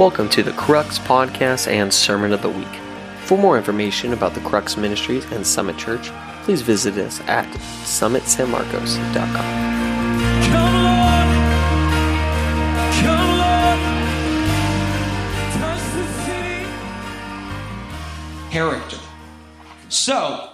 Welcome to the Crux Podcast and Sermon of the Week. For more information about the Crux Ministries and Summit Church, please visit us at summitsanmarcos.com. Come Lord, come Lord, touch the city. character. So,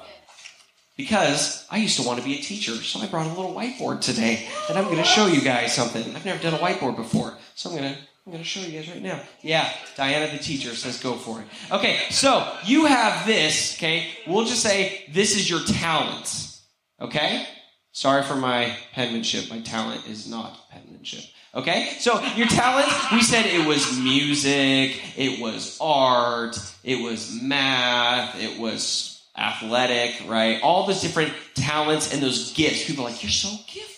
because I used to want to be a teacher, so I brought a little whiteboard today, and I'm going to show you guys something. I've never done a whiteboard before, so I'm going to I'm going to show you guys right now. Yeah, Diana, the teacher, says go for it. Okay, so you have this. Okay, we'll just say this is your talent, Okay, sorry for my penmanship. My talent is not penmanship. Okay, so your talent, we said it was music, it was art, it was math, it was athletic, right? All those different talents and those gifts. People are like, you're so gifted.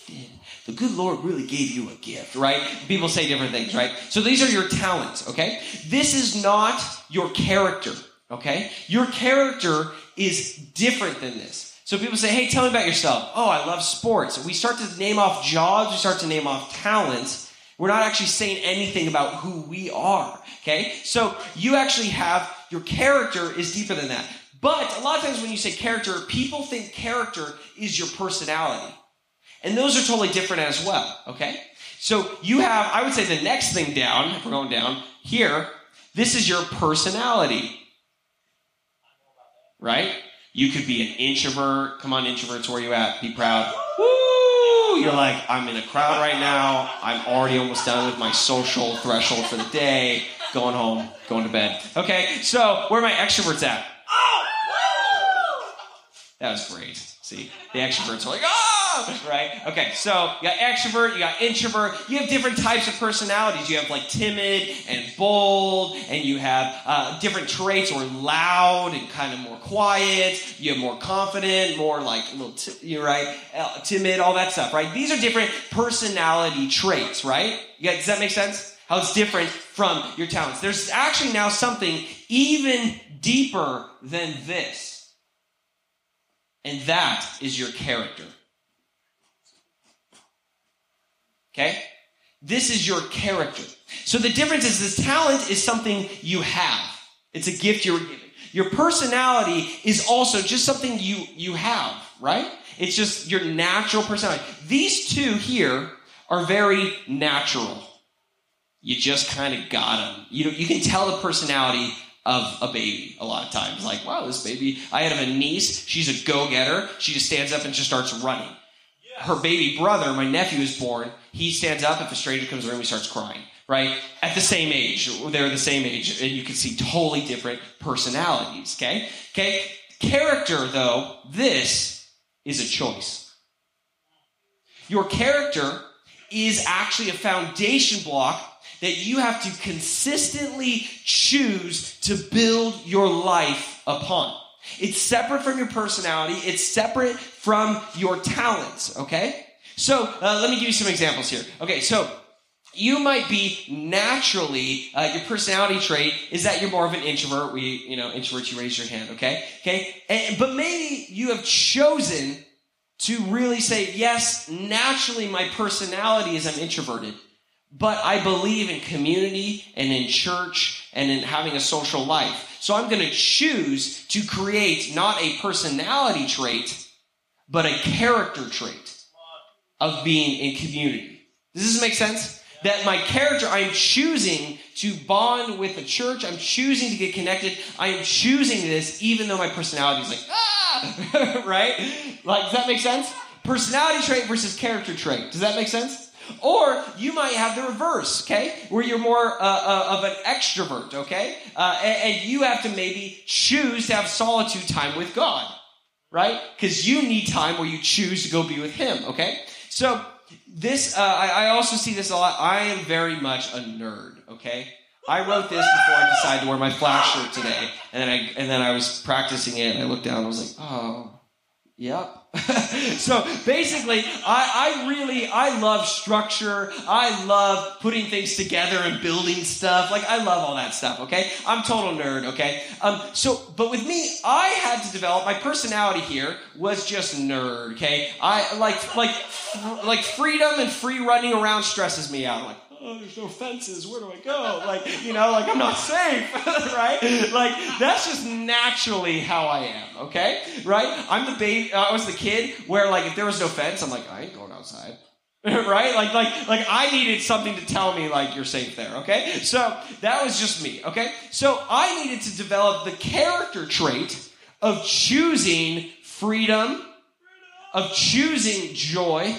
The good Lord really gave you a gift, right? People say different things, right? So these are your talents, okay? This is not your character, okay? Your character is different than this. So people say, hey, tell me about yourself. Oh, I love sports. We start to name off jobs, we start to name off talents. We're not actually saying anything about who we are, okay? So you actually have, your character is deeper than that. But a lot of times when you say character, people think character is your personality. And those are totally different as well, okay? So you have, I would say the next thing down, if we're going down here, this is your personality. Right? You could be an introvert. Come on, introverts, where you at? Be proud. Woo! You're like, I'm in a crowd right now. I'm already almost done with my social threshold for the day. Going home, going to bed. Okay, so where are my extroverts at? Oh, that was great. See, the extroverts are like, oh, right? Okay, so you got extrovert, you got introvert. You have different types of personalities. You have like timid and bold, and you have uh, different traits, or loud and kind of more quiet. You have more confident, more like a little, t- you're right, uh, timid, all that stuff, right? These are different personality traits, right? Got, does that make sense? How it's different from your talents. There's actually now something even deeper than this. And that is your character. Okay? This is your character. So the difference is this talent is something you have. It's a gift you were given. Your personality is also just something you, you have, right? It's just your natural personality. These two here are very natural. You just kind of got them. You, know, you can tell the personality of a baby a lot of times. Like, wow, this baby, I had a niece, she's a go getter. She just stands up and just starts running. Her baby brother, my nephew, is born. He stands up. If a stranger comes in he starts crying, right? At the same age. They're the same age. And you can see totally different personalities, okay? Okay? Character, though, this is a choice. Your character is actually a foundation block that you have to consistently choose to build your life upon. It's separate from your personality, it's separate from your talents, okay? So, uh, let me give you some examples here. Okay, so you might be naturally uh, your personality trait is that you're more of an introvert. We, you know, introverts, you raise your hand, okay? Okay, and, but maybe you have chosen to really say, yes, naturally my personality is I'm introverted. But I believe in community and in church and in having a social life. So I'm going to choose to create not a personality trait, but a character trait of being in community. Does this make sense? That my character, I'm choosing to bond with the church. I'm choosing to get connected. I am choosing this even though my personality is like, ah, right? Like, does that make sense? Personality trait versus character trait. Does that make sense? Or you might have the reverse, okay? Where you're more uh, uh, of an extrovert, okay? Uh, and, and you have to maybe choose to have solitude time with God, right? Because you need time where you choose to go be with Him, okay? So this, uh, I, I also see this a lot. I am very much a nerd, okay? I wrote this before I decided to wear my flash shirt today, and then I and then I was practicing it, and I looked down, and I was like, oh, Yep. so basically, I, I really, I love structure. I love putting things together and building stuff. Like, I love all that stuff, okay? I'm total nerd, okay? Um, so, but with me, I had to develop, my personality here was just nerd, okay? I, like, like, like freedom and free running around stresses me out. Like, oh, there's no fences. Where do I go? Like, you know, like I'm not safe, right? Like that's just naturally how I am. Okay, right? I'm the baby. Uh, I was the kid where like if there was no fence, I'm like I ain't going outside. right? Like, like, like I needed something to tell me like you're safe there. Okay, so that was just me. Okay, so I needed to develop the character trait of choosing freedom, of choosing joy,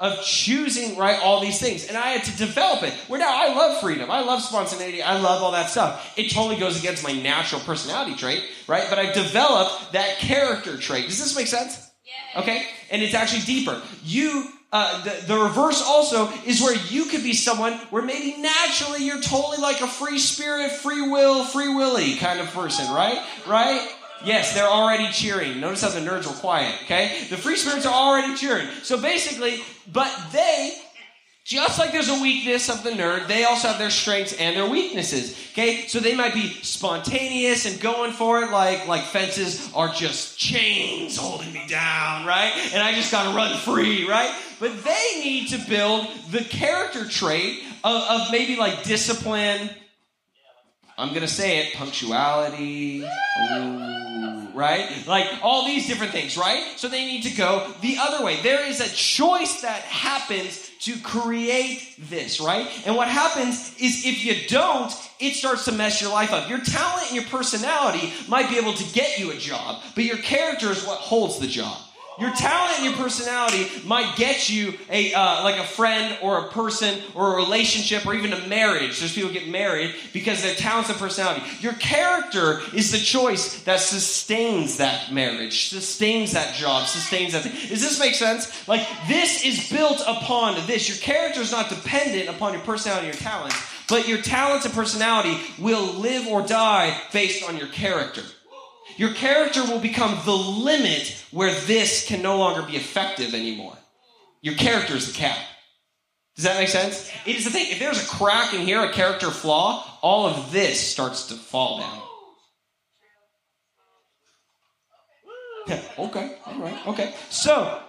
of choosing right all these things, and I had to develop it. Where now I love freedom, I love spontaneity, I love all that stuff. It totally goes against my natural personality trait, right? But i've developed that character trait. Does this make sense? Okay, and it's actually deeper. You uh, the, the reverse also is where you could be someone where maybe naturally you're totally like a free spirit, free will, free willy kind of person, right? Right? Yes, they're already cheering. Notice how the nerds were quiet, okay? The free spirits are already cheering. So basically, but they just like there's a weakness of the nerd, they also have their strengths and their weaknesses. Okay? So they might be spontaneous and going for it like like fences are just chains holding me down, right? And I just gotta run free, right? But they need to build the character trait of, of maybe like discipline. I'm gonna say it, punctuality. Ooh, right? Like all these different things, right? So they need to go the other way. There is a choice that happens to create this, right? And what happens is if you don't, it starts to mess your life up. Your talent and your personality might be able to get you a job, but your character is what holds the job. Your talent and your personality might get you a uh, like a friend or a person or a relationship or even a marriage. There's people get married because their talents and personality. Your character is the choice that sustains that marriage, sustains that job, sustains that. Thing. Does this make sense? Like this is built upon this. Your character is not dependent upon your personality or your talents, but your talents and personality will live or die based on your character. Your character will become the limit where this can no longer be effective anymore. Your character is the cap. Does that make sense? It is the thing. If there's a crack in here, a character flaw, all of this starts to fall down. okay, all right, okay. So,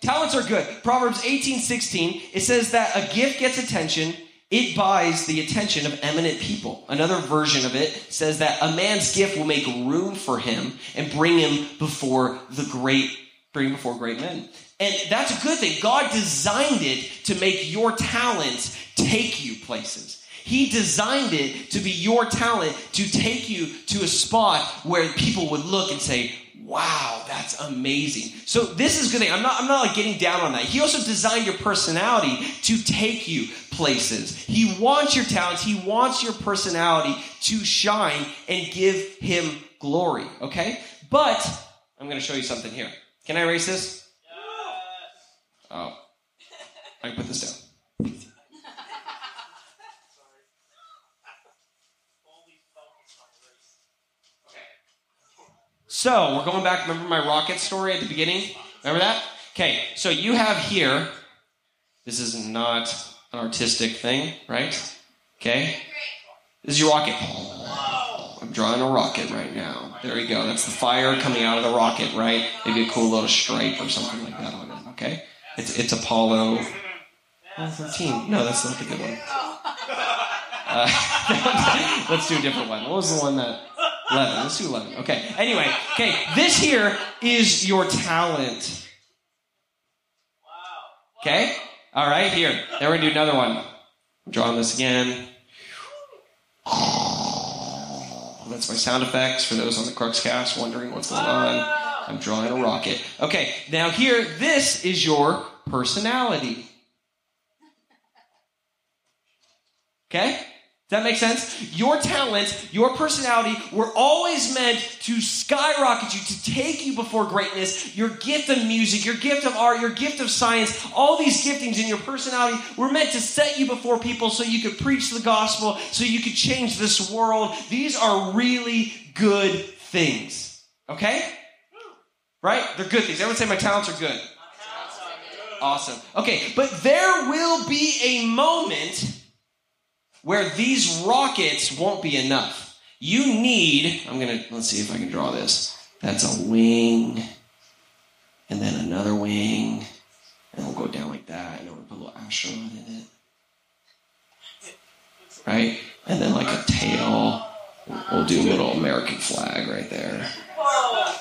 talents are good. Proverbs 18 16, it says that a gift gets attention it buys the attention of eminent people. Another version of it says that a man's gift will make room for him and bring him before the great, bring before great men. And that's a good thing. God designed it to make your talents take you places. He designed it to be your talent to take you to a spot where people would look and say, wow, that's amazing. So this is good thing. I'm not, I'm not like getting down on that. He also designed your personality to take you places. He wants your talents. He wants your personality to shine and give him glory. Okay? But I'm going to show you something here. Can I erase this? Oh. I can put this down. So we're going back. Remember my rocket story at the beginning? Remember that? Okay, so you have here, this is not an artistic thing, right? Okay? This is your rocket. I'm drawing a rocket right now. There we go. That's the fire coming out of the rocket, right? Maybe a cool little stripe or something like that on it, okay? It's, it's Apollo 13. No, that's not the good one. Uh, let's do a different one. What was the one that 11. Let's do 11. Okay. Anyway, okay, this here is your talent. Wow. Okay? All right, here. Now we're going to do another one. I'm drawing this again. That's my sound effects for those on the Cruxcast wondering what's going on. I'm drawing a rocket. Okay, now here, this is your personality. Okay? That make sense? Your talents, your personality were always meant to skyrocket you, to take you before greatness. Your gift of music, your gift of art, your gift of science, all these giftings in your personality were meant to set you before people so you could preach the gospel, so you could change this world. These are really good things. Okay? Right? They're good things. Everyone say my talents are good. Awesome. Okay, but there will be a moment where these rockets won't be enough. You need, I'm going to, let's see if I can draw this. That's a wing, and then another wing, and we'll go down like that, and we'll put a little astronaut in it. Right? And then like a tail. We'll do a little American flag right there.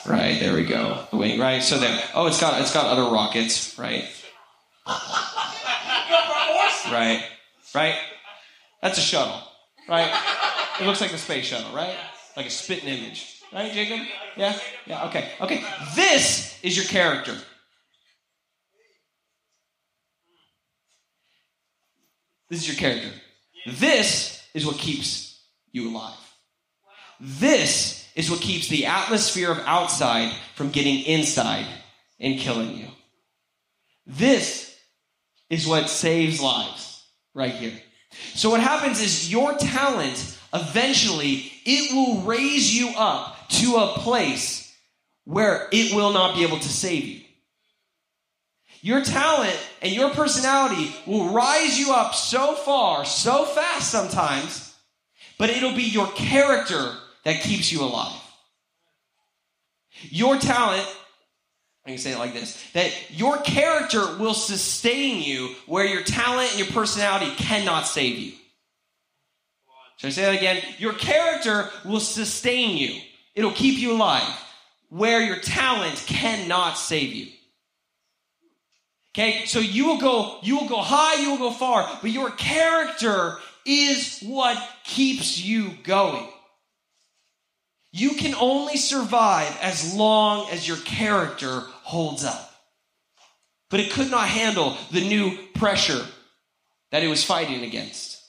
Right, there we go. The wing, right? So there. Oh, it's got it's got other rockets, right? Right. Right. That's a shuttle, right? It looks like the space shuttle, right? Like a spitting image. Right, Jacob? Yeah? Yeah, okay. Okay. This is your character. This is your character. This is what keeps you alive. This is what keeps the atmosphere of outside from getting inside and killing you. This is what saves lives right here. So what happens is your talent eventually it will raise you up to a place where it will not be able to save you. Your talent and your personality will rise you up so far, so fast sometimes, but it'll be your character that keeps you alive. Your talent, I can say it like this, that your character will sustain you where your talent and your personality cannot save you. Should I say that again? Your character will sustain you. It'll keep you alive where your talent cannot save you. Okay, so you will go, you will go high, you will go far, but your character is what keeps you going. You can only survive as long as your character holds up. But it could not handle the new pressure that it was fighting against.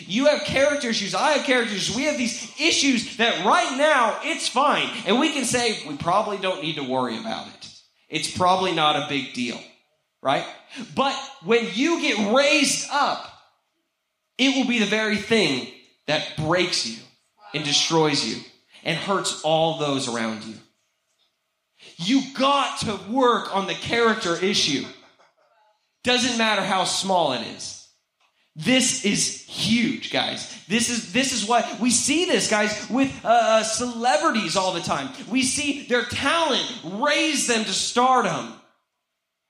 You have character issues. I have character issues. We have these issues that right now it's fine. And we can say we probably don't need to worry about it. It's probably not a big deal right? But when you get raised up, it will be the very thing that breaks you and destroys you and hurts all those around you. You got to work on the character issue. Doesn't matter how small it is. This is huge, guys. This is this is what we see this, guys, with uh, uh celebrities all the time. We see their talent raise them to stardom.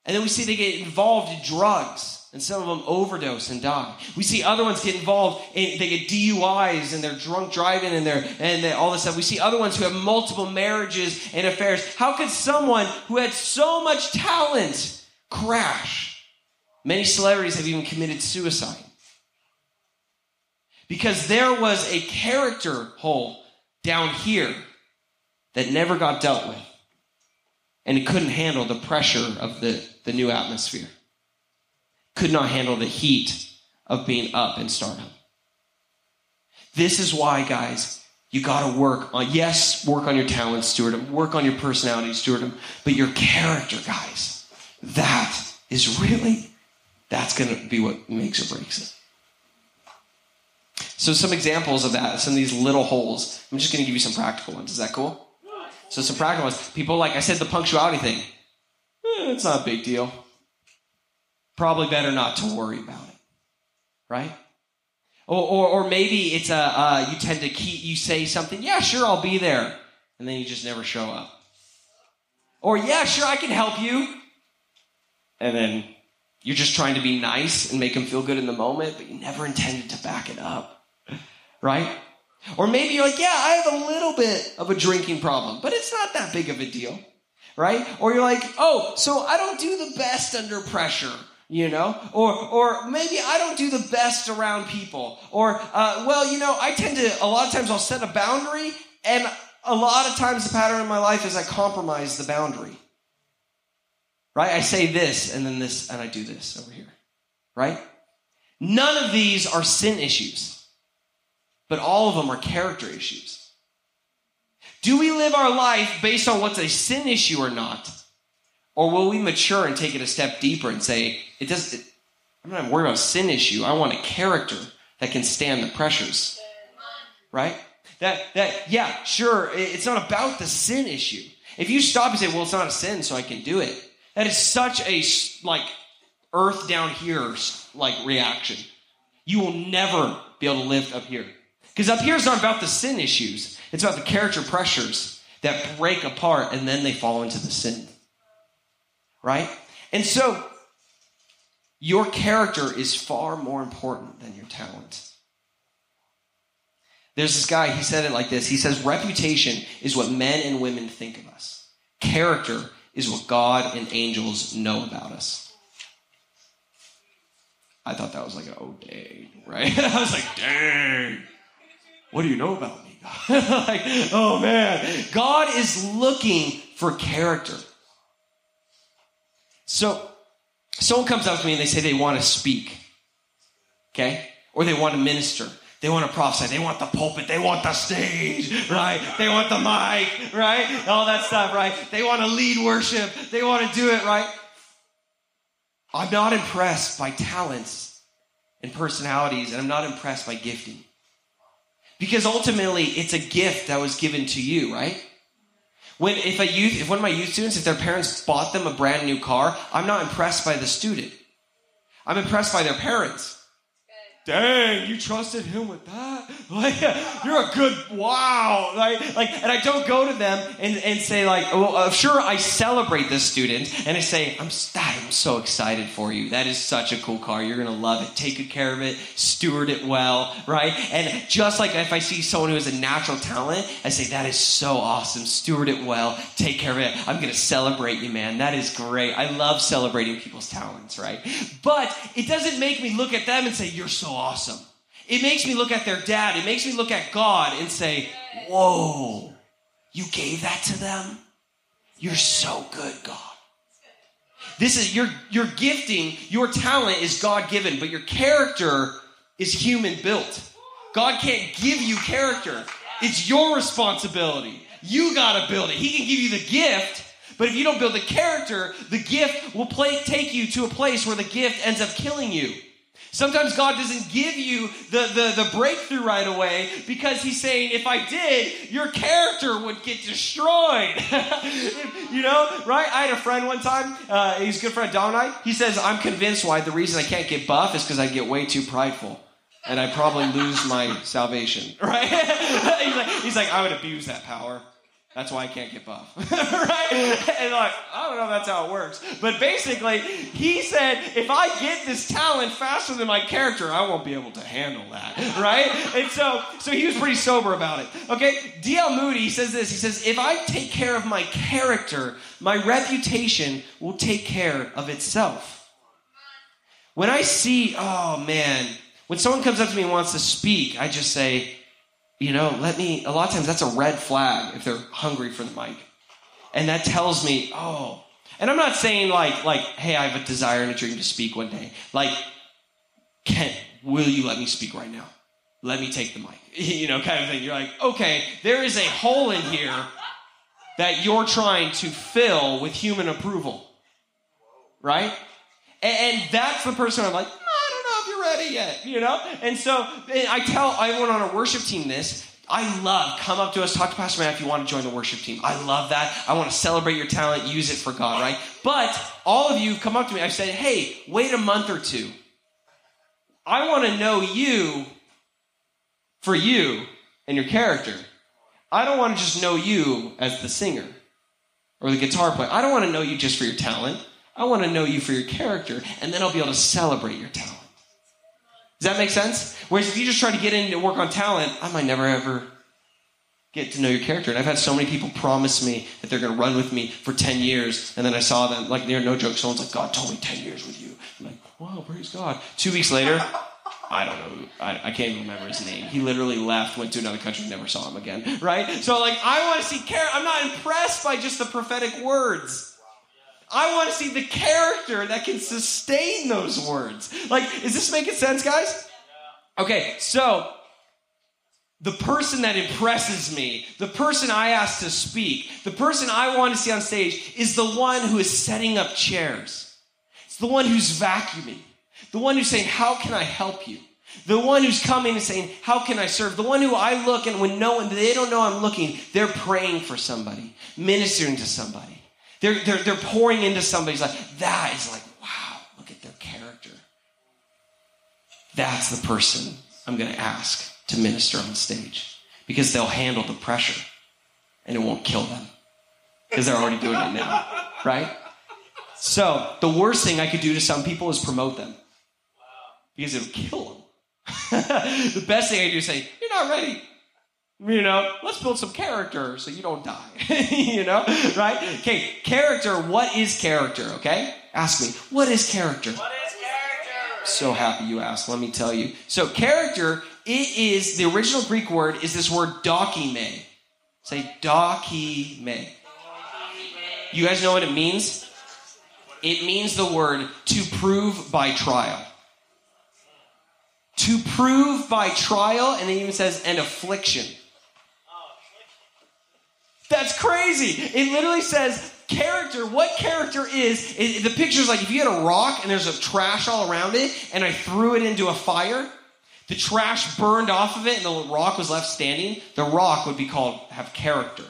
And then we see they get involved in drugs, and some of them overdose and die. We see other ones get involved in they get DUIs and they're drunk driving and they're and they, all this stuff. We see other ones who have multiple marriages and affairs. How could someone who had so much talent crash? Many celebrities have even committed suicide. Because there was a character hole down here that never got dealt with and it couldn't handle the pressure of the, the new atmosphere. Could not handle the heat of being up in stardom. This is why, guys, you got to work on, yes, work on your talent, steward them, work on your personality, steward them, but your character, guys, that is really, that's going to be what makes or breaks it. So, some examples of that, some of these little holes. I'm just going to give you some practical ones. Is that cool? So some practical ones. People, like I said, the punctuality thing. Eh, it's not a big deal. Probably better not to worry about it, right? Or, or, or maybe it's a uh, you tend to keep you say something. Yeah, sure, I'll be there, and then you just never show up. Or yeah, sure, I can help you, and then you're just trying to be nice and make them feel good in the moment, but you never intended to back it up, right? Or maybe you're like, yeah, I have a little bit of a drinking problem, but it's not that big of a deal, right? Or you're like, oh, so I don't do the best under pressure, you know? Or, or maybe I don't do the best around people. Or, uh, well, you know, I tend to, a lot of times I'll set a boundary, and a lot of times the pattern in my life is I compromise the boundary. Right? I say this, and then this, and I do this over here. Right? None of these are sin issues but all of them are character issues. Do we live our life based on what's a sin issue or not? Or will we mature and take it a step deeper and say, it does it, I'm not worried about a sin issue. I want a character that can stand the pressures. Right? That that yeah, sure, it's not about the sin issue. If you stop and say, well, it's not a sin, so I can do it, that is such a like earth down here like reaction. You will never be able to live up here. Because up here is not about the sin issues, it's about the character pressures that break apart and then they fall into the sin. Right? And so, your character is far more important than your talent. There's this guy, he said it like this. He says, Reputation is what men and women think of us, character is what God and angels know about us. I thought that was like, oh, dang, right? I was like, dang, what do you know about me? like, oh man, God is looking for character. So, someone comes up to me and they say they want to speak, okay? Or they want to minister. They want to prophesy. They want the pulpit. They want the stage, right? They want the mic, right? All that stuff, right? They want to lead worship. They want to do it, right? I'm not impressed by talents and personalities, and I'm not impressed by gifting. Because ultimately, it's a gift that was given to you, right? When if a youth, if one of my youth students, if their parents bought them a brand new car, I'm not impressed by the student. I'm impressed by their parents. Dang, you trusted him with that? Like, you're a good wow. Like, like, and I don't go to them and, and say like, well, uh, sure, I celebrate this student, and I say, I'm, I'm so excited for you. That is such a cool car. You're gonna love it. Take good care of it. Steward it well, right? And just like if I see someone who has a natural talent, I say, that is so awesome. Steward it well. Take care of it. I'm gonna celebrate you, man. That is great. I love celebrating people's talents, right? But it doesn't make me look at them and say, you're so awesome. It makes me look at their dad. It makes me look at God and say, Whoa, you gave that to them? You're so good, God. This is your your gifting, your talent is God given, but your character is human built. God can't give you character. It's your responsibility. You got to build it. He can give you the gift, but if you don't build the character, the gift will play, take you to a place where the gift ends up killing you. Sometimes God doesn't give you the, the, the breakthrough right away because He's saying, if I did, your character would get destroyed. you know, right? I had a friend one time, uh, he's a good friend, Dominic. He says, I'm convinced why the reason I can't get buff is because I get way too prideful. And I probably lose my salvation, right? he's, like, he's like, I would abuse that power. That's why I can't get buff. right? And like, I don't know if that's how it works. But basically, he said, if I get this talent faster than my character, I won't be able to handle that. Right? And so so he was pretty sober about it. Okay? D.L. Moody says this. He says, if I take care of my character, my reputation will take care of itself. When I see, oh man, when someone comes up to me and wants to speak, I just say, you know, let me, a lot of times that's a red flag if they're hungry for the mic. And that tells me, oh, and I'm not saying like, like, hey, I have a desire and a dream to speak one day. Like, Kent, will you let me speak right now? Let me take the mic. You know, kind of thing. You're like, okay, there is a hole in here that you're trying to fill with human approval. Right? And, that's the person I'm like, ready yet, you know? And so and I tell everyone on our worship team this. I love, come up to us, talk to Pastor Matt if you want to join the worship team. I love that. I want to celebrate your talent, use it for God, right? But all of you come up to me, I said, hey, wait a month or two. I want to know you for you and your character. I don't want to just know you as the singer or the guitar player. I don't want to know you just for your talent. I want to know you for your character, and then I'll be able to celebrate your talent. Does that make sense? Whereas if you just try to get in to work on talent, I might never ever get to know your character. And I've had so many people promise me that they're going to run with me for 10 years. And then I saw them, like, near no joke, someone's like, God told me 10 years with you. I'm like, wow, praise God. Two weeks later, I don't know. I, I can't even remember his name. He literally left, went to another country, never saw him again. Right? So, like, I want to see character. I'm not impressed by just the prophetic words. I want to see the character that can sustain those words. Like, is this making sense, guys? Okay, so the person that impresses me, the person I ask to speak, the person I want to see on stage is the one who is setting up chairs. It's the one who's vacuuming, the one who's saying, How can I help you? The one who's coming and saying, How can I serve? The one who I look and when no one, they don't know I'm looking, they're praying for somebody, ministering to somebody. They're, they're, they're pouring into somebody's life. That is like, wow, look at their character. That's the person I'm going to ask to minister on stage because they'll handle the pressure and it won't kill them because they're already doing it now, right? So, the worst thing I could do to some people is promote them because it'll kill them. the best thing I do is say, You're not ready. You know, let's build some character so you don't die. you know, right? Okay, character. What is character? Okay, ask me. What is character? What is character? So happy you asked. Let me tell you. So character. It is the original Greek word is this word dokime. Say dokime. You guys know what it means? It means the word to prove by trial. To prove by trial, and it even says an affliction. That's crazy. It literally says character. What character is, is the picture's like if you had a rock and there's a trash all around it, and I threw it into a fire, the trash burned off of it, and the rock was left standing. The rock would be called have character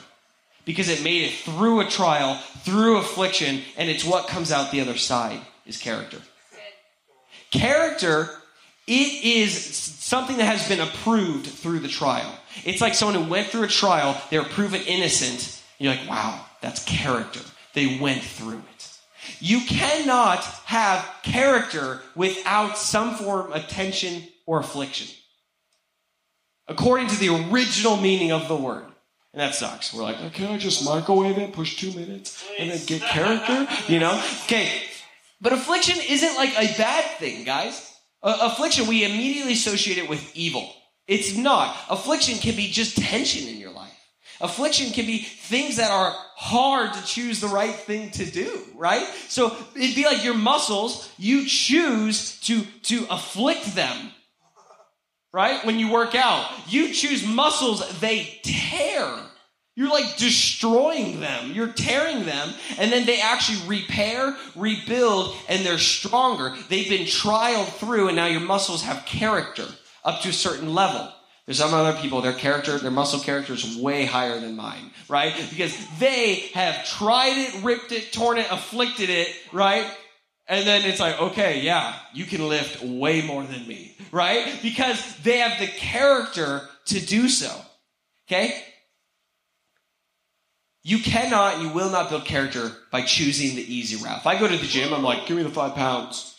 because it made it through a trial, through affliction, and it's what comes out the other side is character. Character, it is something that has been approved through the trial. It's like someone who went through a trial, they were proven innocent. You're like, wow, that's character. They went through it. You cannot have character without some form of tension or affliction. According to the original meaning of the word. And that sucks. We're like, can I just microwave it, push two minutes, and then get character? You know? Okay. But affliction isn't like a bad thing, guys. Uh, affliction, we immediately associate it with evil. It's not. Affliction can be just tension in your life. Affliction can be things that are hard to choose the right thing to do, right? So it'd be like your muscles, you choose to, to afflict them, right? When you work out, you choose muscles, they tear. You're like destroying them. You're tearing them. And then they actually repair, rebuild, and they're stronger. They've been trialed through, and now your muscles have character up to a certain level. There's some other people, their character, their muscle character is way higher than mine, right? Because they have tried it, ripped it, torn it, afflicted it, right? And then it's like, okay, yeah, you can lift way more than me, right? Because they have the character to do so. Okay? You cannot, you will not build character by choosing the easy route. If I go to the gym, I'm like, give me the five pounds.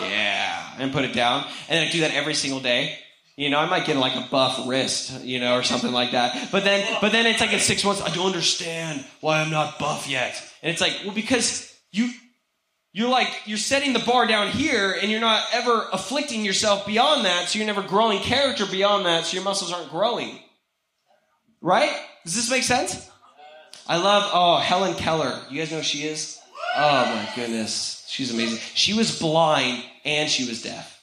Yeah. And put it down. And I do that every single day. You know, I might get like a buff wrist, you know, or something like that. But then, but then it's like in six months, I don't understand why I'm not buff yet. And it's like, well, because you, you're like, you're setting the bar down here and you're not ever afflicting yourself beyond that. So you're never growing character beyond that. So your muscles aren't growing. Right? Does this make sense? I love, oh, Helen Keller. You guys know who she is? Oh my goodness. She's amazing. She was blind and she was deaf.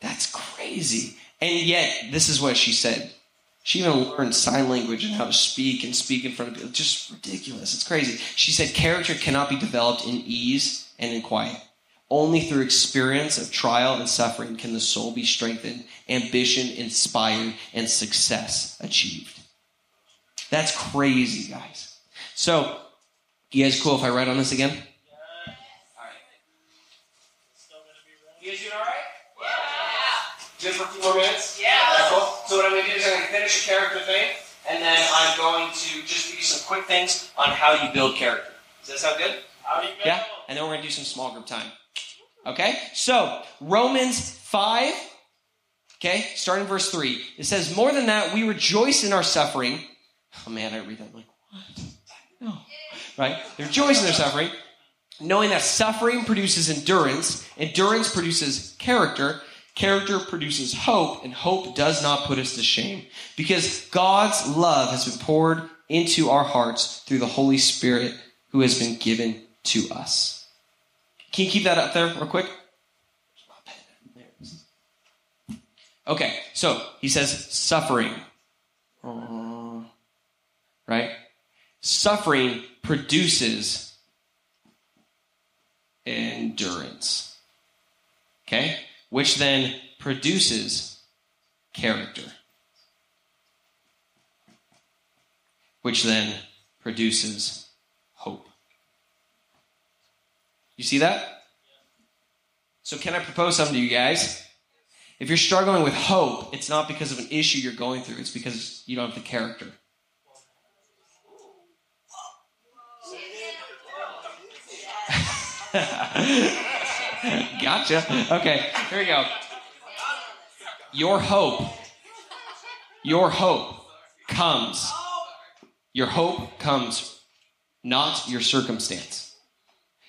That's crazy. And yet, this is what she said. She even learned sign language and how to speak and speak in front of people. Just ridiculous. It's crazy. She said character cannot be developed in ease and in quiet. Only through experience of trial and suffering can the soul be strengthened, ambition inspired, and success achieved. That's crazy, guys. So, you guys cool if I write on this again? All right. You guys doing all right? Yeah. Just for a few more minutes? Yeah. Cool. So what I'm going to do is I'm going to finish a character thing, and then I'm going to just give you some quick things on how you build character. Does that sound good? How do you build? Yeah? And then we're going to do some small group time. Okay? So, Romans 5, okay, starting verse 3. It says, More than that, we rejoice in our suffering. Oh man, I read that I'm like, what? No. Right? They rejoice in their suffering, knowing that suffering produces endurance, endurance produces character, character produces hope, and hope does not put us to shame. Because God's love has been poured into our hearts through the Holy Spirit who has been given to us. Can you keep that up there real quick? Okay, so he says suffering. Right? Suffering produces endurance. Okay? Which then produces character. Which then produces hope. You see that? So, can I propose something to you guys? If you're struggling with hope, it's not because of an issue you're going through, it's because you don't have the character. gotcha. Okay, here we go. Your hope Your hope comes. Your hope comes not your circumstance.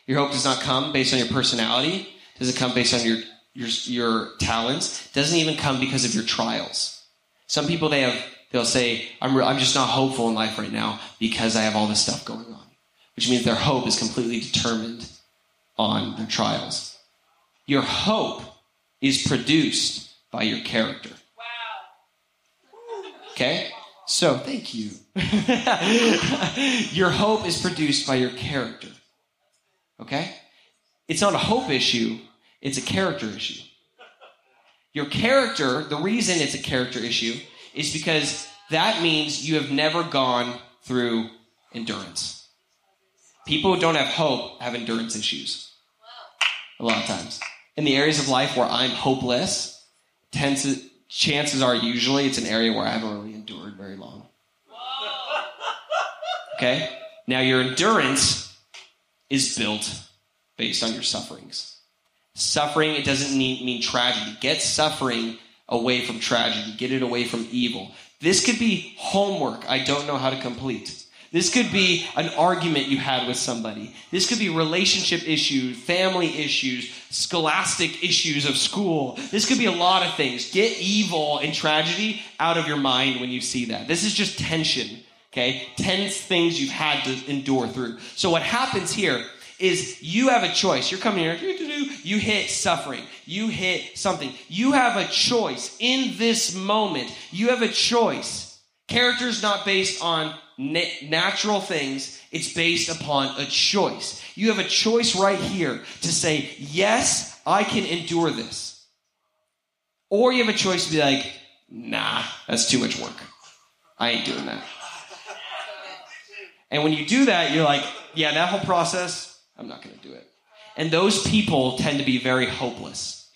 Your hope does not come based on your personality. Does it come based on your your, your talents? Doesn't even come because of your trials. Some people they have they'll say, I'm, re- I'm just not hopeful in life right now because I have all this stuff going on, which means their hope is completely determined on their trials. Your hope is produced by your character. Okay? So, thank you. your hope is produced by your character. Okay? It's not a hope issue, it's a character issue. Your character, the reason it's a character issue is because that means you have never gone through endurance. People who don't have hope have endurance issues. A lot of times. In the areas of life where I'm hopeless, chances are usually it's an area where I haven't really endured very long. Okay? Now, your endurance is built based on your sufferings. Suffering, it doesn't mean, mean tragedy. Get suffering away from tragedy, get it away from evil. This could be homework I don't know how to complete. This could be an argument you had with somebody. This could be relationship issues, family issues, scholastic issues of school. This could be a lot of things. Get evil and tragedy out of your mind when you see that. This is just tension, okay? Tense things you've had to endure through. So what happens here is you have a choice. You're coming here, you hit suffering, you hit something. You have a choice in this moment. You have a choice. Character is not based on natural things, it's based upon a choice. You have a choice right here to say, Yes, I can endure this. Or you have a choice to be like, Nah, that's too much work. I ain't doing that. And when you do that, you're like, Yeah, that whole process, I'm not going to do it. And those people tend to be very hopeless.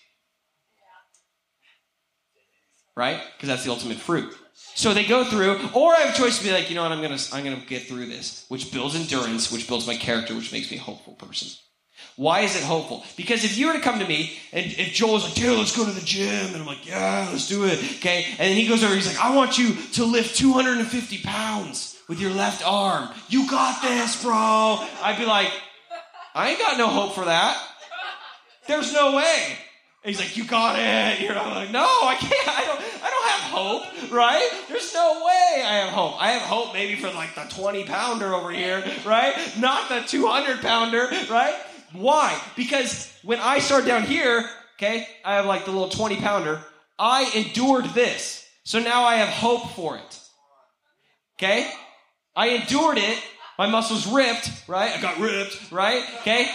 Right? Because that's the ultimate fruit. So they go through, or I have a choice to be like, you know what, I'm gonna I'm gonna get through this, which builds endurance, which builds my character, which makes me a hopeful person. Why is it hopeful? Because if you were to come to me and if Joel's like, dude, let's go to the gym, and I'm like, yeah, let's do it, okay, and then he goes over, he's like, I want you to lift 250 pounds with your left arm. You got this, bro. I'd be like, I ain't got no hope for that. There's no way. And he's like, you got it. You're like, no, I can't. I don't. I don't hope, right? There's no way I have hope. I have hope maybe for like the 20 pounder over here, right? Not the 200 pounder, right? Why? Because when I start down here, okay, I have like the little 20 pounder. I endured this, so now I have hope for it. Okay, I endured it. My muscles ripped, right? I got ripped, right? Okay.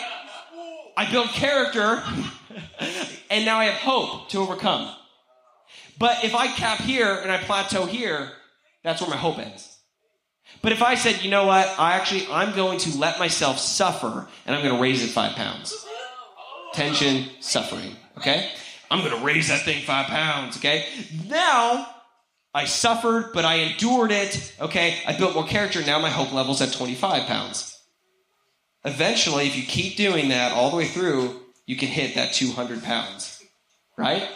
I built character, and now I have hope to overcome. But if I cap here and I plateau here, that's where my hope ends. But if I said, you know what, I actually, I'm going to let myself suffer and I'm going to raise it five pounds. Tension, suffering, okay? I'm going to raise that thing five pounds, okay? Now, I suffered, but I endured it, okay? I built more character. Now my hope level's at 25 pounds. Eventually, if you keep doing that all the way through, you can hit that 200 pounds, right?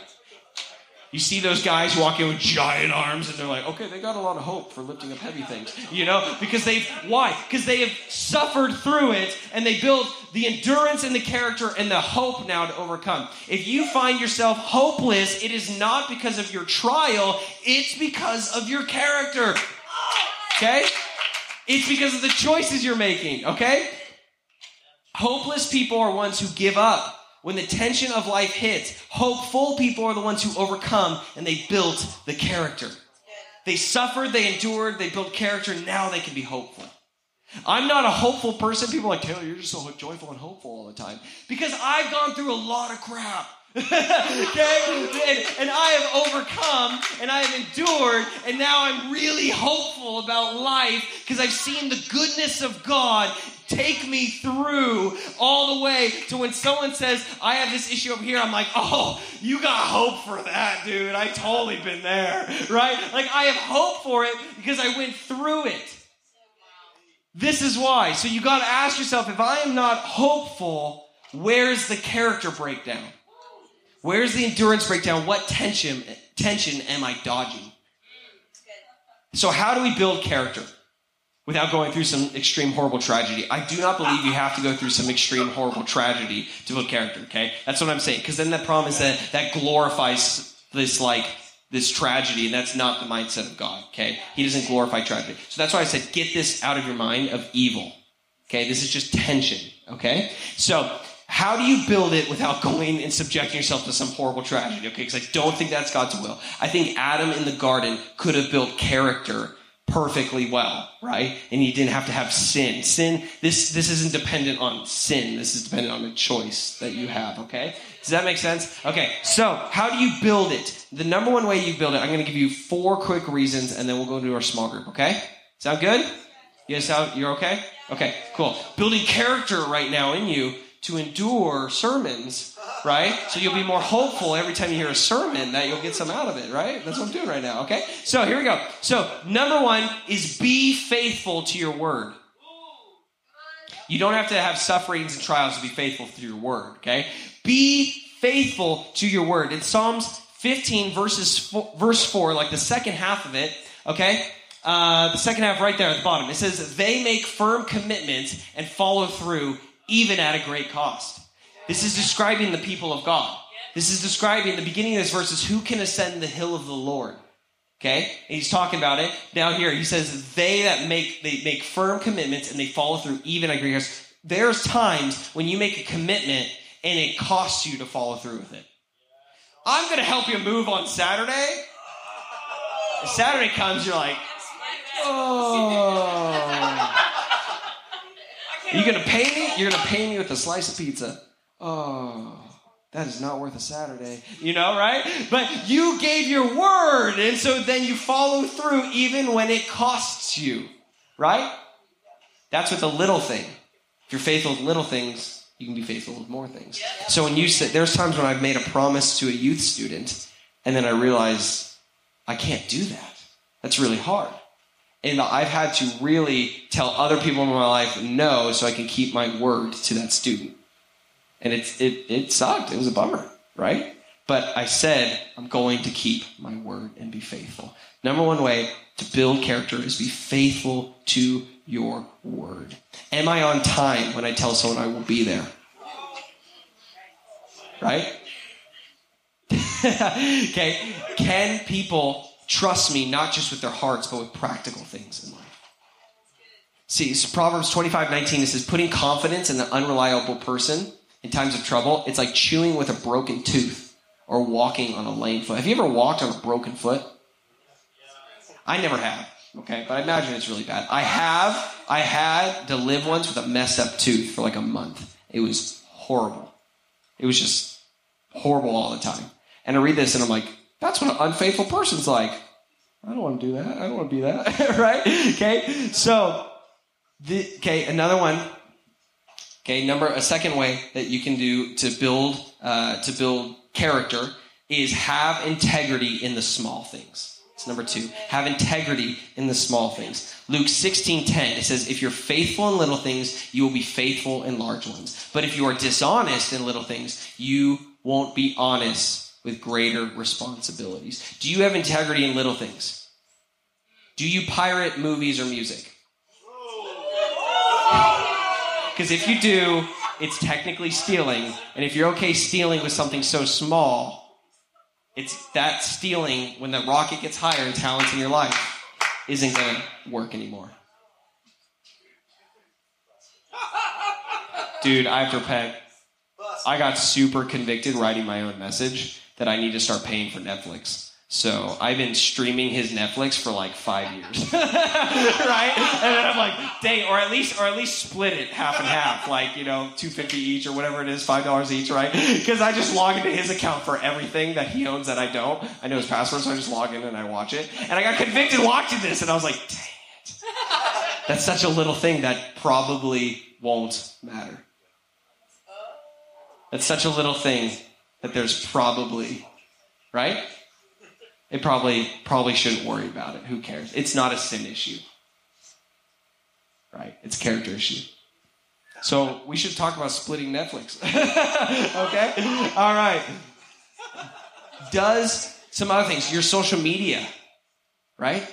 You see those guys walking with giant arms, and they're like, okay, they got a lot of hope for lifting up heavy things, you know? Because they've, why? Because they have suffered through it, and they build the endurance and the character and the hope now to overcome. If you find yourself hopeless, it is not because of your trial, it's because of your character, okay? It's because of the choices you're making, okay? Hopeless people are ones who give up when the tension of life hits. Hopeful people are the ones who overcome and they built the character. They suffered, they endured, they built character, now they can be hopeful. I'm not a hopeful person. People are like, Taylor, you're just so joyful and hopeful all the time. Because I've gone through a lot of crap. okay? And, and I have overcome and I have endured, and now I'm really hopeful about life because I've seen the goodness of God take me through all the way to when someone says, I have this issue over here, I'm like, oh, you got hope for that, dude. I totally been there, right? Like, I have hope for it because I went through it. This is why. So you got to ask yourself if I am not hopeful, where's the character breakdown? Where's the endurance breakdown? What tension tension am I dodging? So, how do we build character without going through some extreme, horrible tragedy? I do not believe you have to go through some extreme, horrible tragedy to build character, okay? That's what I'm saying. Because then the problem is that that glorifies this, like, this tragedy, and that's not the mindset of God, okay? He doesn't glorify tragedy. So that's why I said, get this out of your mind of evil, okay? This is just tension, okay? So, how do you build it without going and subjecting yourself to some horrible tragedy? Okay, because I don't think that's God's will. I think Adam in the garden could have built character perfectly well, right? And he didn't have to have sin. Sin, this, this isn't dependent on sin. This is dependent on a choice that you have, okay? Does that make sense? Okay, so how do you build it? The number one way you build it, I'm going to give you four quick reasons and then we'll go into our small group, okay? Sound good? You guys sound, you're okay? Okay, cool. Building character right now in you to endure sermons, right? So you'll be more hopeful every time you hear a sermon that you'll get some out of it, right? That's what I'm doing right now, okay? So here we go. So, number one is be faithful to your word. You don't have to have sufferings and trials to be faithful to your word, okay? Be faithful to your word. In Psalms 15, verses four, verse 4, like the second half of it, okay? Uh, the second half right there at the bottom, it says, They make firm commitments and follow through even at a great cost. This is describing the people of God. This is describing the beginning of this verse is who can ascend the hill of the Lord. Okay? And he's talking about it. Now here he says they that make they make firm commitments and they follow through even at great. There's times when you make a commitment and it costs you to follow through with it. I'm gonna help you move on Saturday. Saturday comes, you're like, oh. Are you gonna pay me? You're gonna pay me with a slice of pizza. Oh, that is not worth a Saturday. You know, right? But you gave your word, and so then you follow through even when it costs you, right? That's with the little thing. If you're faithful with little things, you can be faithful with more things. So when you say, there's times when I've made a promise to a youth student, and then I realize I can't do that. That's really hard. And I've had to really tell other people in my life no so I can keep my word to that student. And it, it, it sucked. It was a bummer, right? But I said, I'm going to keep my word and be faithful. Number one way to build character is be faithful to your word. Am I on time when I tell someone I will be there? Right? okay. Can people trust me not just with their hearts, but with practical things in life? See, Proverbs 25 19, it says, putting confidence in the unreliable person in times of trouble, it's like chewing with a broken tooth or walking on a lame foot. Have you ever walked on a broken foot? I never have, okay, but I imagine it's really bad. I have, I had to live once with a messed up tooth for like a month. It was horrible. It was just horrible all the time. And I read this and I'm like, that's what an unfaithful person's like. I don't want to do that. I don't want to be that, right? Okay, so, the, okay, another one. Okay, number a second way that you can do to build uh, to build character is have integrity in the small things. It's number two. Have integrity in the small things. Luke 16 10, it says, If you're faithful in little things, you will be faithful in large ones. But if you are dishonest in little things, you won't be honest with greater responsibilities. Do you have integrity in little things? Do you pirate movies or music? Because if you do, it's technically stealing. And if you're okay stealing with something so small, it's that stealing when the rocket gets higher and talents in your life isn't going to work anymore. Dude, I have to repent. I got super convicted writing my own message that I need to start paying for Netflix. So I've been streaming his Netflix for like five years, right? And then I'm like, dang, or at least, or at least split it half and half, like you know, two fifty each or whatever it is, five dollars each, right? Because I just log into his account for everything that he owns that I don't. I know his password, so I just log in and I watch it. And I got convicted watching this, and I was like, dang it, that's such a little thing that probably won't matter. That's such a little thing that there's probably, right? It probably probably shouldn't worry about it. Who cares? It's not a sin issue. Right? It's character issue. So we should talk about splitting Netflix. okay? All right. Does some other things, your social media, right?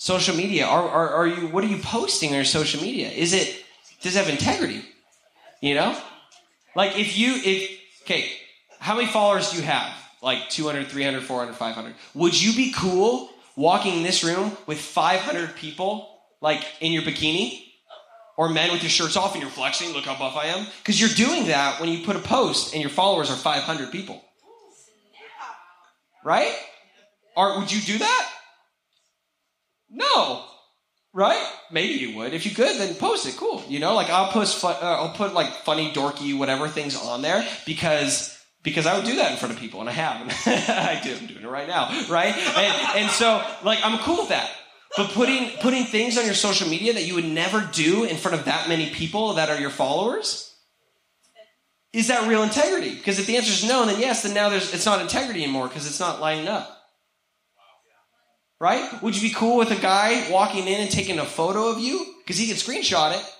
social media? Are, are, are you, what are you posting on your social media? Is it, does it have integrity? You know? Like if you, if, okay, how many followers do you have? Like 200, 300, 400, 500. Would you be cool walking in this room with 500 people, like in your bikini? Or men with your shirts off and you're flexing, look how buff I am? Because you're doing that when you put a post and your followers are 500 people. Right? Or would you do that? No. Right? Maybe you would. If you could, then post it. Cool. You know, like I'll post, uh, I'll put like funny, dorky, whatever things on there because because I would do that in front of people, and I have. I do. I'm doing it right now, right? And, and so, like, I'm cool with that. But putting putting things on your social media that you would never do in front of that many people that are your followers, is that real integrity? Because if the answer is no, then yes, then now there's it's not integrity anymore because it's not lining up. Right? Would you be cool with a guy walking in and taking a photo of you because he can screenshot it?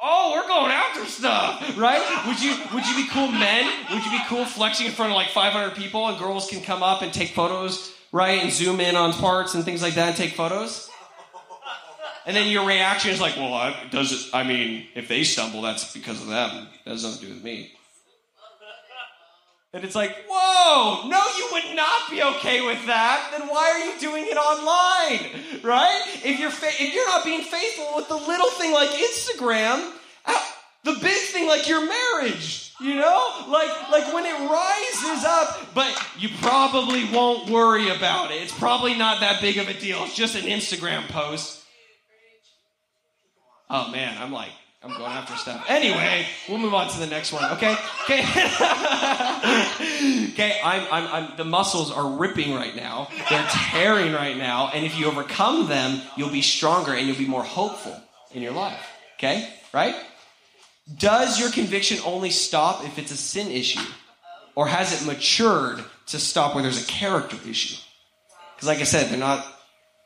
Oh, we're going after stuff, right? Would you would you be cool men? Would you be cool flexing in front of like 500 people and girls can come up and take photos, right? And zoom in on parts and things like that and take photos? And then your reaction is like, well, I, does it? I mean, if they stumble, that's because of them. That has nothing to do with me. And it's like, whoa, no, you would not be okay with that. Then why are you doing it online, right? If you're fa- if you're not being faithful with the little thing like Instagram, uh, the big thing like your marriage, you know, like like when it rises up, but you probably won't worry about it. It's probably not that big of a deal. It's just an Instagram post. Oh man, I'm like, I'm going after stuff. Anyway, we'll move on to the next one. Okay, okay, okay. I'm, I'm, I'm. The muscles are ripping right now. They're tearing right now, and if you overcome them, you'll be stronger and you'll be more hopeful in your life. Okay, right? Does your conviction only stop if it's a sin issue, or has it matured to stop where there's a character issue? Because, like I said, they're not.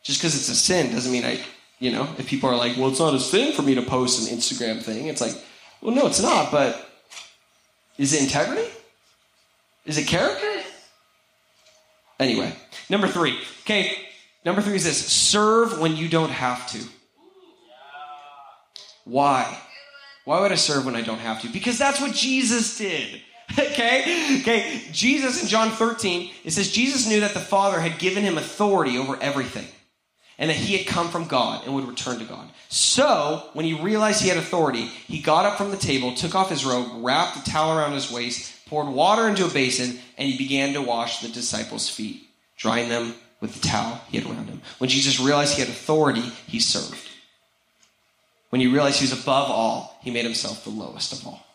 Just because it's a sin doesn't mean I you know, if people are like, well, it's not a sin for me to post an Instagram thing, it's like, well, no, it's not, but is it integrity? Is it character? Anyway, number three. Okay, number three is this serve when you don't have to. Why? Why would I serve when I don't have to? Because that's what Jesus did. Okay? Okay, Jesus in John 13, it says Jesus knew that the Father had given him authority over everything and that he had come from God and would return to God. So, when he realized he had authority, he got up from the table, took off his robe, wrapped a towel around his waist, poured water into a basin, and he began to wash the disciples' feet, drying them with the towel he had around him. When Jesus realized he had authority, he served. When he realized he was above all, he made himself the lowest of all.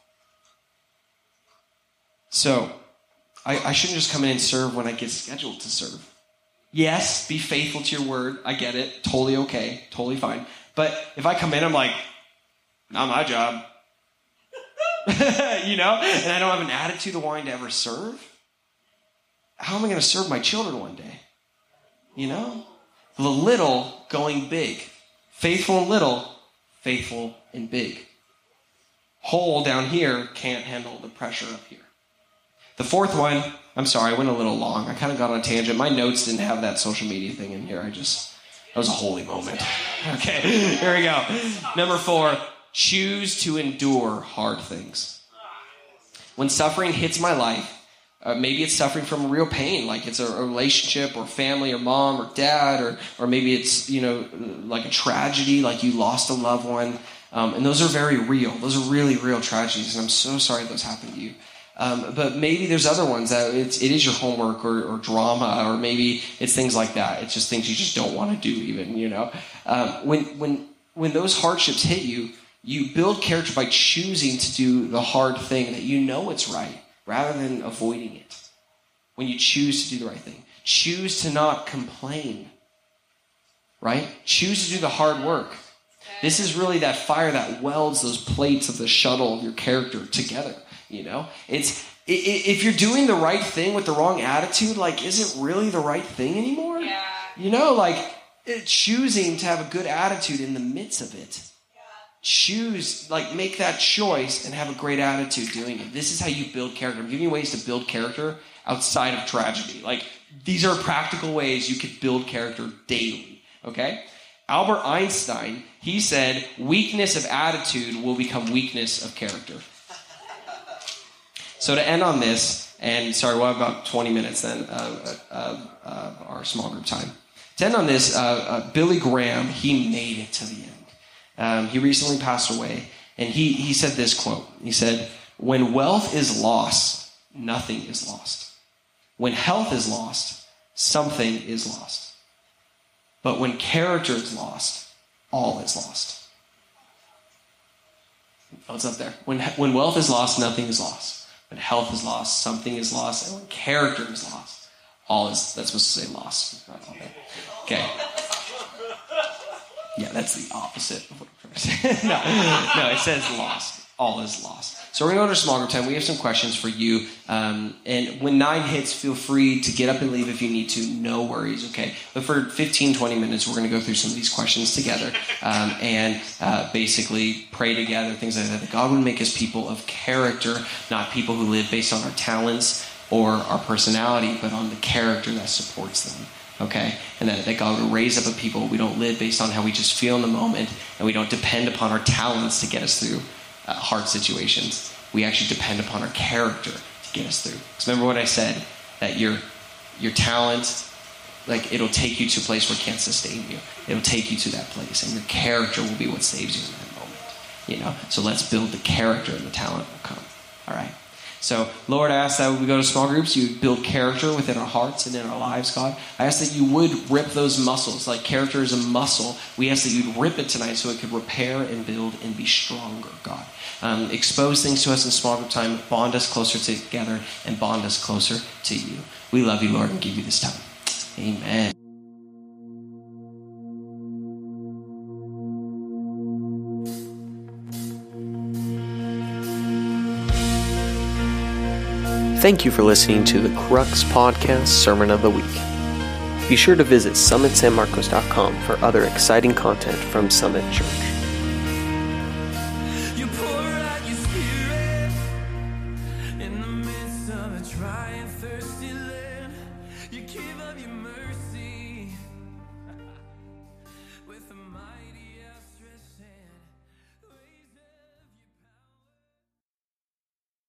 So, I, I shouldn't just come in and serve when I get scheduled to serve. Yes, be faithful to your word. I get it. Totally okay. Totally fine. But if I come in, I'm like, not my job. you know? And I don't have an attitude of wanting to ever serve. How am I going to serve my children one day? You know? The little going big. Faithful in little, faithful in big. Whole down here can't handle the pressure up here. The fourth one, I'm sorry, I went a little long. I kind of got on a tangent. My notes didn't have that social media thing in here. I just, that was a holy moment. Okay, here we go. Number four, choose to endure hard things. When suffering hits my life, uh, maybe it's suffering from real pain, like it's a, relationship or family or mom or dad, or, or maybe it's, you know, like a tragedy, like you lost a loved one. Um, and those are very real. Those are really real tragedies, and I'm so sorry those happened to you. Um, but maybe there's other ones that it's, it is your homework or, or, drama, or maybe it's things like that. It's just things you just don't want to do, even you know. Um, when when when those hardships hit you, you build character by choosing to do the hard thing that you know it's right, rather than avoiding it. When you choose to do the right thing, choose to not complain. Right? Choose to do the hard work. This is really that fire that welds those plates of the shuttle of your character together. You know, it's if you're doing the right thing with the wrong attitude, like, is it really the right thing anymore? Yeah. You know, like choosing to have a good attitude in the midst of it. Choose, like, make that choice and have a great attitude doing it. This is how you build character. I'm giving you ways to build character outside of tragedy. Like, these are practical ways you could build character daily. Okay? Albert Einstein, he said, weakness of attitude will become weakness of character. So to end on this, and sorry, we'll have about 20 minutes then, uh, uh, uh, our small group time. To end on this, Billy Graham, he made it to the end. Um, he recently passed away, and he, he said this quote. He said, When wealth is lost, nothing is lost. When health is lost, something is lost. But when character is lost, all is lost. What's up there? When, when wealth is lost, nothing is lost. When health is lost, something is lost. And when character is lost, all is, that's supposed to say lost. Okay. Yeah, that's the opposite of what I'm trying to say. no, no, it says lost. All is lost. So we're going to go to small group time. We have some questions for you. Um, and when nine hits, feel free to get up and leave if you need to. No worries, okay? But for 15, 20 minutes, we're going to go through some of these questions together um, and uh, basically pray together, things like that. That God would make us people of character, not people who live based on our talents or our personality, but on the character that supports them okay? And that, that God would raise up a people. We don't live based on how we just feel in the moment, and we don't depend upon our talents to get us through uh, hard situations. We actually depend upon our character to get us through. Because remember what I said that your your talent, like it'll take you to a place where it can't sustain you. It'll take you to that place, and your character will be what saves you in that moment. You know. So let's build the character, and the talent will come. All right. So, Lord, I ask that when we go to small groups, you build character within our hearts and in our lives, God. I ask that you would rip those muscles, like character is a muscle. We ask that you'd rip it tonight so it could repair and build and be stronger, God. Um, expose things to us in small group time, bond us closer together, and bond us closer to you. We love you, Lord, and give you this time. Amen. Thank you for listening to the Crux Podcast Sermon of the Week. Be sure to visit summitsanmarcos.com for other exciting content from Summit Church.